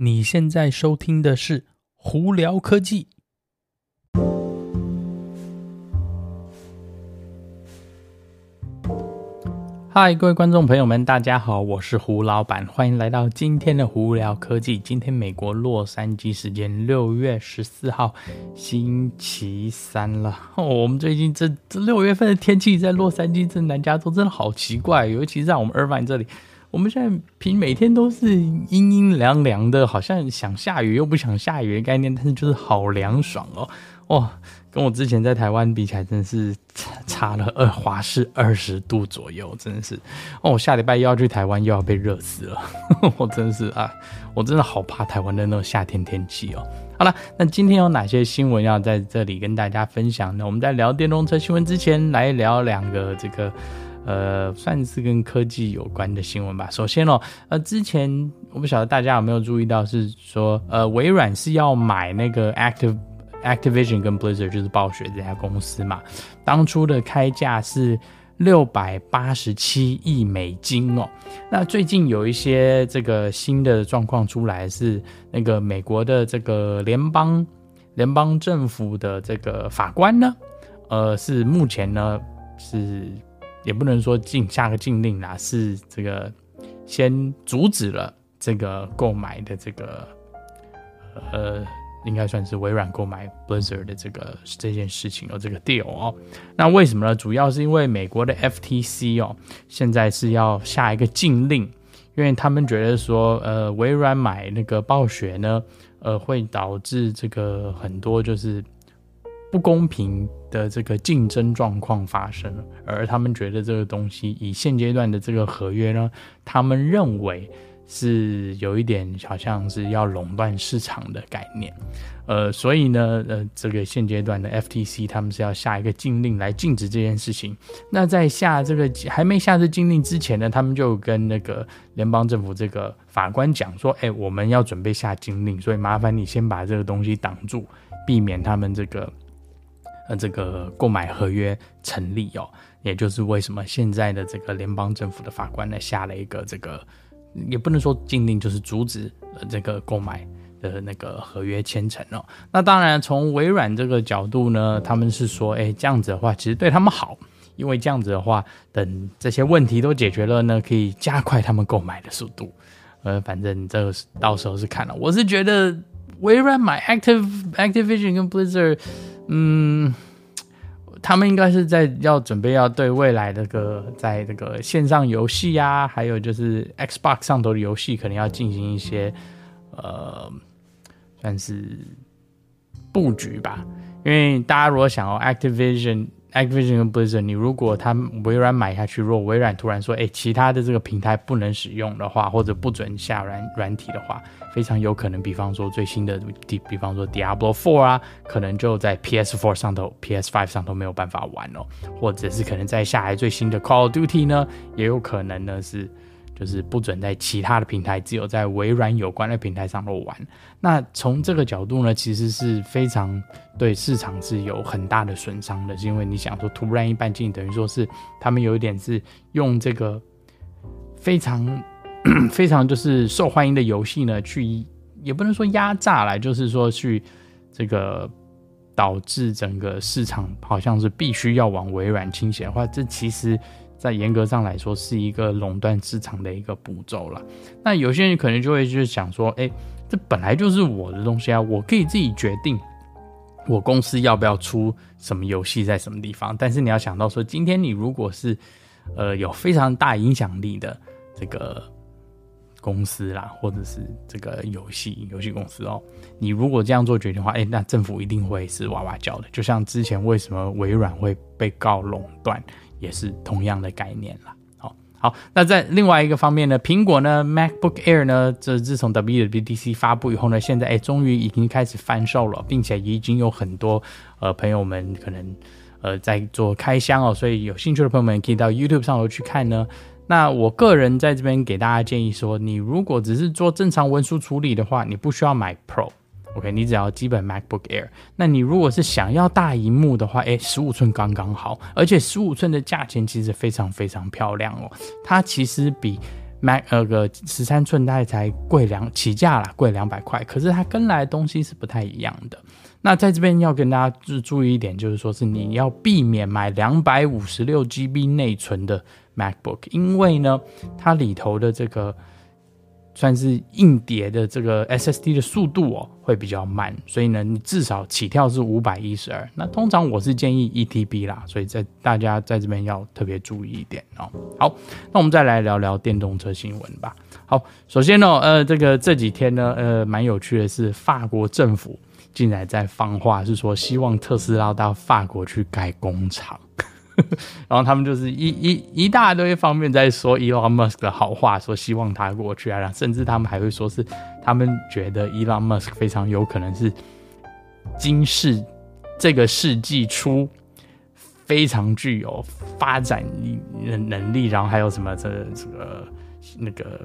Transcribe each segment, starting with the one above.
你现在收听的是《胡聊科技》。嗨，各位观众朋友们，大家好，我是胡老板，欢迎来到今天的《胡聊科技》。今天美国洛杉矶时间六月十四号，星期三了。哦，我们最近这这六月份的天气，在洛杉矶、这南加州真的好奇怪，尤其在我们尔曼这里。我们现在平每天都是阴阴凉凉的，好像想下雨又不想下雨的概念，但是就是好凉爽哦，哦，跟我之前在台湾比起来，真的是差了二华氏二十度左右，真的是哦，我下礼拜又要去台湾，又要被热死了，我真是啊，我真的好怕台湾的那种夏天天气哦。好了，那今天有哪些新闻要在这里跟大家分享呢？我们在聊电动车新闻之前，来聊两个这个。呃，算是跟科技有关的新闻吧。首先哦，呃，之前我不晓得大家有没有注意到，是说，呃，微软是要买那个 Active Activision 跟 Blizzard，就是暴雪这家公司嘛。当初的开价是六百八十七亿美金哦。那最近有一些这个新的状况出来，是那个美国的这个联邦联邦政府的这个法官呢，呃，是目前呢是。也不能说禁下个禁令啦，是这个先阻止了这个购买的这个呃，应该算是微软购买 Blizzard 的这个这件事情哦，这个 deal 哦。那为什么呢？主要是因为美国的 FTC 哦，现在是要下一个禁令，因为他们觉得说，呃，微软买那个暴雪呢，呃，会导致这个很多就是。不公平的这个竞争状况发生了，而他们觉得这个东西以现阶段的这个合约呢，他们认为是有一点好像是要垄断市场的概念，呃，所以呢，呃，这个现阶段的 FTC 他们是要下一个禁令来禁止这件事情。那在下这个还没下这禁令之前呢，他们就跟那个联邦政府这个法官讲说，哎，我们要准备下禁令，所以麻烦你先把这个东西挡住，避免他们这个。呃，这个购买合约成立哦，也就是为什么现在的这个联邦政府的法官呢，下了一个这个，也不能说禁令，就是阻止这个购买的那个合约签成哦。那当然，从微软这个角度呢，他们是说，哎，这样子的话其实对他们好，因为这样子的话，等这些问题都解决了呢，可以加快他们购买的速度。呃，反正这个到时候是看了，我是觉得微软买 Active Activision 跟 Blizzard。嗯，他们应该是在要准备要对未来的个在这个线上游戏呀，还有就是 Xbox 上头的游戏，可能要进行一些呃，算是布局吧。因为大家如果想要 Activision。Activision 跟 Blizzard，你如果他微软买下去，如果微软突然说，哎，其他的这个平台不能使用的话，或者不准下软软体的话，非常有可能，比方说最新的，比方说 Diablo Four 啊，可能就在 PS Four 上头、PS Five 上头没有办法玩哦，或者是可能在下来最新的 Call of Duty 呢，也有可能呢是。就是不准在其他的平台，只有在微软有关的平台上头玩。那从这个角度呢，其实是非常对市场是有很大的损伤的，是因为你想说突然一半进，等于说是他们有一点是用这个非常 非常就是受欢迎的游戏呢，去也不能说压榨来，就是说去这个导致整个市场好像是必须要往微软倾斜的话，这其实。在严格上来说，是一个垄断市场的一个步骤了。那有些人可能就会就是想说，哎，这本来就是我的东西啊，我可以自己决定我公司要不要出什么游戏在什么地方。但是你要想到说，今天你如果是呃有非常大影响力的这个公司啦，或者是这个游戏游戏公司哦，你如果这样做决定的话，哎，那政府一定会是哇哇叫的。就像之前为什么微软会被告垄断？也是同样的概念了。好，好，那在另外一个方面呢，苹果呢，MacBook Air 呢，这自从 WWDC 发布以后呢，现在哎，终于已经开始贩售了，并且已经有很多呃朋友们可能呃在做开箱哦，所以有兴趣的朋友们可以到 YouTube 上头去看呢。那我个人在这边给大家建议说，你如果只是做正常文书处理的话，你不需要买 Pro。OK，你只要基本 MacBook Air。那你如果是想要大荧幕的话，诶，十五寸刚刚好，而且十五寸的价钱其实非常非常漂亮哦。它其实比 Mac 呃个十三寸大概才贵两起价啦，贵两百块。可是它跟来的东西是不太一样的。那在这边要跟大家注注意一点，就是说是你要避免买两百五十六 GB 内存的 MacBook，因为呢，它里头的这个。算是硬碟的这个 SSD 的速度哦，会比较慢，所以呢，你至少起跳是五百一十二。那通常我是建议一 TB 啦，所以在大家在这边要特别注意一点哦。好，那我们再来聊聊电动车新闻吧。好，首先呢，呃，这个这几天呢，呃，蛮有趣的是，法国政府竟然在放话，是说希望特斯拉到法国去盖工厂。然后他们就是一一一大堆方面在说 Elon Musk 的好话，说希望他过去啊，然后甚至他们还会说是他们觉得 Elon Musk 非常有可能是今世这个世纪初非常具有发展能能力，然后还有什么这这个那个。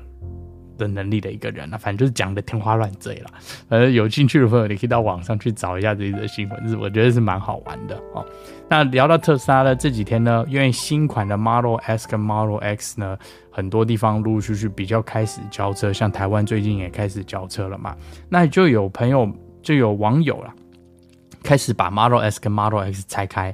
的能力的一个人啊，反正就是讲的天花乱坠了。呃，有兴趣的朋友，你可以到网上去找一下这个新闻，是我觉得是蛮好玩的哦。那聊到特斯拉呢，这几天呢，因为新款的 Model S 跟 Model X 呢，很多地方陆陆续续比较开始交车，像台湾最近也开始交车了嘛，那就有朋友就有网友了，开始把 Model S 跟 Model X 拆开。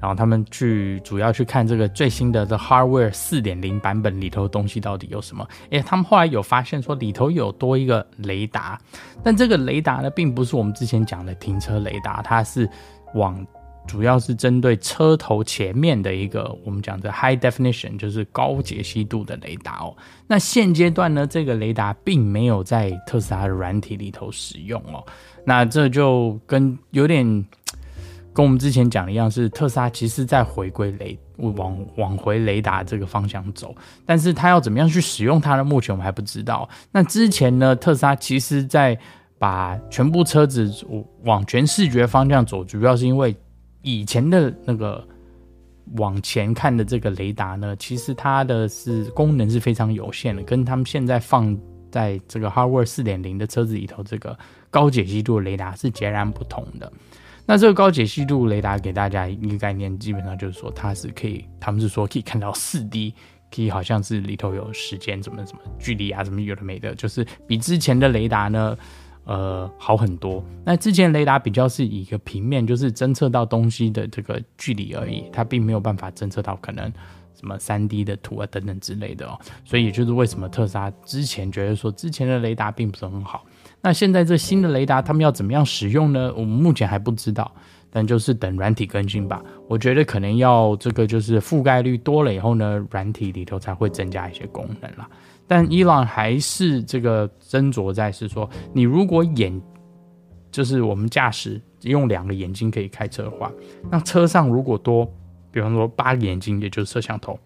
然后他们去主要去看这个最新的 The Hardware 四点零版本里头的东西到底有什么？诶，他们后来有发现说里头有多一个雷达，但这个雷达呢，并不是我们之前讲的停车雷达，它是往主要是针对车头前面的一个我们讲的 High Definition，就是高解析度的雷达哦。那现阶段呢，这个雷达并没有在特斯拉的软体里头使用哦。那这就跟有点。跟我们之前讲的一样，是特斯拉其实在回归雷往往回雷达这个方向走，但是它要怎么样去使用它呢？目前我们还不知道。那之前呢，特斯拉其实在把全部车子往全视觉方向走，主要是因为以前的那个往前看的这个雷达呢，其实它的是功能是非常有限的，跟他们现在放在这个 Hardware 四点零的车子里头这个高解析度的雷达是截然不同的。那这个高解析度雷达给大家一个概念，基本上就是说它是可以，他们是说可以看到四 D，可以好像是里头有时间怎么怎么距离啊，怎么有的没的，就是比之前的雷达呢，呃，好很多。那之前雷达比较是以一个平面，就是侦测到东西的这个距离而已，它并没有办法侦测到可能什么三 D 的图啊等等之类的哦。所以也就是为什么特斯拉之前觉得说之前的雷达并不是很好。那现在这新的雷达，他们要怎么样使用呢？我们目前还不知道，但就是等软体更新吧。我觉得可能要这个就是覆盖率多了以后呢，软体里头才会增加一些功能啦。但伊朗还是这个斟酌在是说，你如果眼就是我们驾驶用两个眼睛可以开车的话，那车上如果多，比方说八个眼睛，也就是摄像头，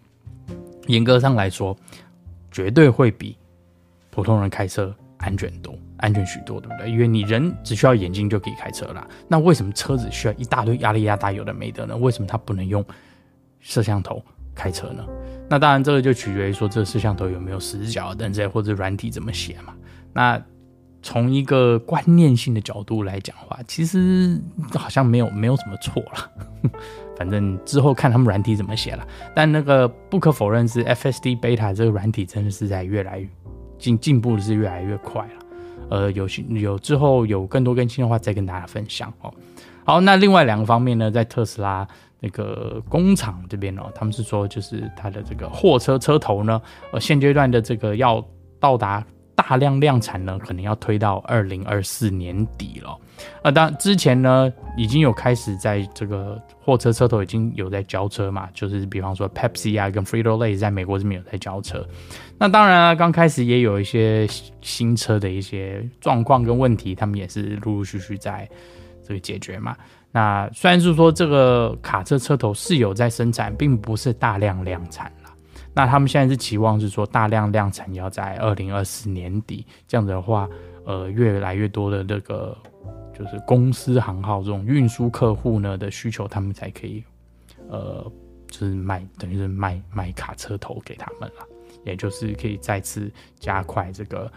严格上来说，绝对会比普通人开车安全多。安全许多，对不对？因为你人只需要眼睛就可以开车了。那为什么车子需要一大堆压力压大有的没的呢？为什么它不能用摄像头开车呢？那当然，这个就取决于说这个摄像头有没有死角等等，或者软体怎么写嘛。那从一个观念性的角度来讲话，其实好像没有没有什么错了。反正之后看他们软体怎么写了。但那个不可否认是 FSD Beta 这个软体真的是在越来越进进步是越来越快了。呃，有有之后有更多更新的话，再跟大家分享哦。好，那另外两个方面呢，在特斯拉那个工厂这边哦，他们是说，就是它的这个货车车头呢，呃，现阶段的这个要到达大量量产呢，可能要推到二零二四年底了。啊，当之前呢，已经有开始在这个货车车头已经有在交车嘛，就是比方说 Pepsi 啊跟 Frito-Lay 在美国这边有在交车。那当然啊，刚开始也有一些新车的一些状况跟问题，他们也是陆陆续续在这个解决嘛。那虽然是说这个卡车车头是有在生产，并不是大量量产。那他们现在是期望是说大量量产要在二零二四年底，这样子的话，呃，越来越多的这个。就是公司行号这种运输客户呢的需求，他们才可以，呃，就是卖，等于是卖卖卡车头给他们了，也就是可以再次加快这个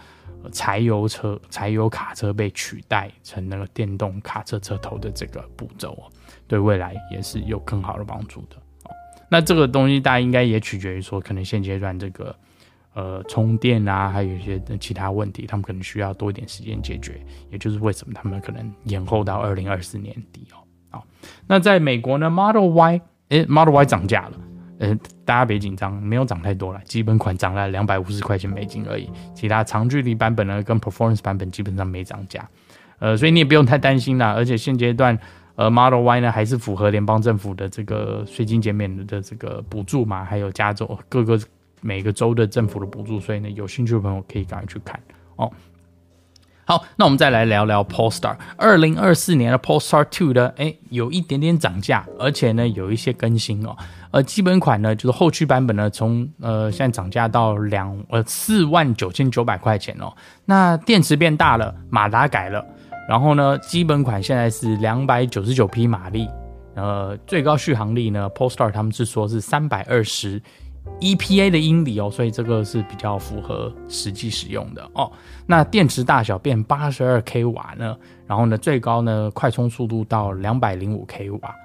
柴油车、柴油卡车被取代成那个电动卡车车头的这个步骤，对未来也是有更好的帮助的。那这个东西大家应该也取决于说，可能现阶段这个呃充电啊，还有一些其他问题，他们可能需要多一点时间解决，也就是为什么他们可能延后到二零二四年底哦。好，那在美国呢，Model Y，诶，Model Y 涨价了。呃，大家别紧张，没有涨太多了，基本款涨了两百五十块钱美金而已。其他长距离版本呢，跟 Performance 版本基本上没涨价，呃，所以你也不用太担心啦。而且现阶段，呃，Model Y 呢还是符合联邦政府的这个税金减免的这个补助嘛，还有加州各个每个州的政府的补助，所以呢，有兴趣的朋友可以赶快去看哦。好，那我们再来聊聊 Polestar。二零二四年的 Polestar Two 的，诶，有一点点涨价，而且呢，有一些更新哦。呃，基本款呢，就是后驱版本呢，从呃现在涨价到两呃四万九千九百块钱哦。那电池变大了，马达改了，然后呢，基本款现在是两百九十九匹马力，呃，最高续航力呢，Polestar 他们是说是三百二十。EPA 的英里哦，所以这个是比较符合实际使用的哦。那电池大小变八十二 k 瓦呢，然后呢，最高呢快充速度到两百零五 k 瓦，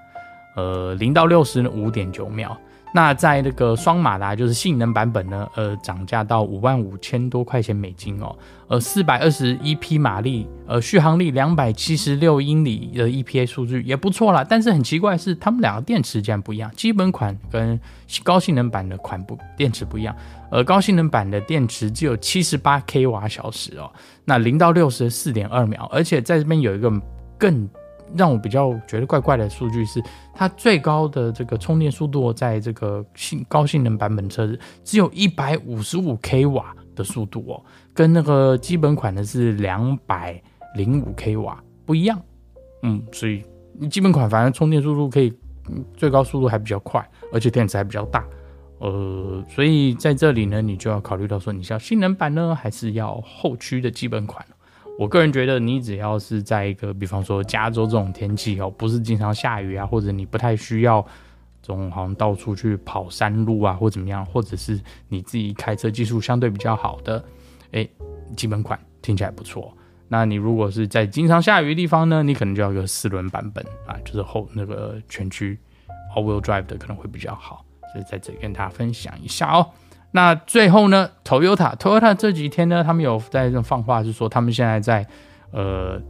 呃，零到六十五点九秒。那在那个双马达就是性能版本呢，呃，涨价到五万五千多块钱美金哦，呃，四百二十一匹马力，呃，续航力两百七十六英里的 EPA 数据也不错啦。但是很奇怪是，他们两个电池竟然不一样，基本款跟高性能版的款不电池不一样，呃，高性能版的电池只有七十八 k 瓦小时哦，那零到六十四点二秒，而且在这边有一个更。让我比较觉得怪怪的数据是，它最高的这个充电速度，在这个性高性能版本车子只有一百五十五 k 瓦的速度哦，跟那个基本款的是两百零五 k 瓦不一样。嗯，所以你基本款反正充电速度可以，最高速度还比较快，而且电池还比较大。呃，所以在这里呢，你就要考虑到说，你是要性能版呢，还是要后驱的基本款？我个人觉得，你只要是在一个，比方说加州这种天气哦，不是经常下雨啊，或者你不太需要这种好像到处去跑山路啊，或怎么样，或者是你自己开车技术相对比较好的，哎，基本款听起来不错。那你如果是在经常下雨的地方呢，你可能就要一个四轮版本啊，就是后那个全驱 all-wheel drive 的可能会比较好。所以在这里跟大家分享一下哦。那最后呢，Toyota，Toyota 这几天呢，他们有在这放话，是说他们现在在呃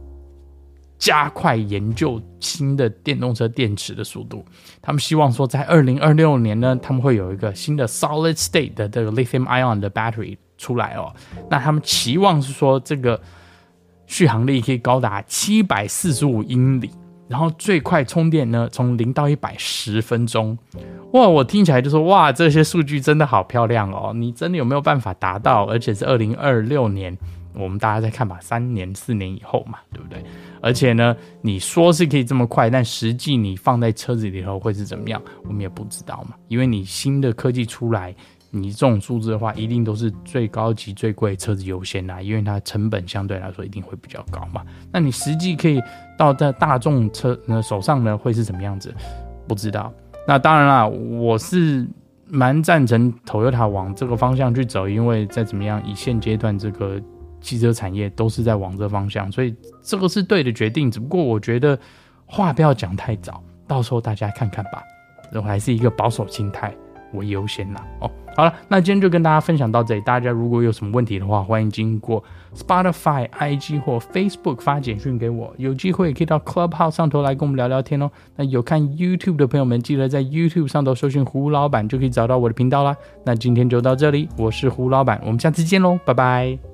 加快研究新的电动车电池的速度。他们希望说，在二零二六年呢，他们会有一个新的 Solid State 的这个 Lithium Ion 的 Battery 出来哦。那他们期望是说，这个续航力可以高达七百四十五英里。然后最快充电呢，从零到一百十分钟，哇！我听起来就说哇，这些数据真的好漂亮哦。你真的有没有办法达到？而且是二零二六年，我们大家再看吧，三年四年以后嘛，对不对？而且呢，你说是可以这么快，但实际你放在车子里头会是怎么样，我们也不知道嘛。因为你新的科技出来。你这种数字的话，一定都是最高级、最贵车子优先啦，因为它成本相对来说一定会比较高嘛。那你实际可以到在大众车呢手上呢，会是什么样子？不知道。那当然啦，我是蛮赞成 Toyota 往这个方向去走，因为再怎么样，以现阶段这个汽车产业都是在往这方向，所以这个是对的决定。只不过我觉得话不要讲太早，到时候大家看看吧。我还是一个保守心态。为优先啦哦，好了，那今天就跟大家分享到这里。大家如果有什么问题的话，欢迎经过 Spotify、IG 或 Facebook 发简讯给我。有机会可以到 Clubhouse 上头来跟我们聊聊天哦。那有看 YouTube 的朋友们，记得在 YouTube 上头搜寻胡老板，就可以找到我的频道啦。那今天就到这里，我是胡老板，我们下次见喽，拜拜。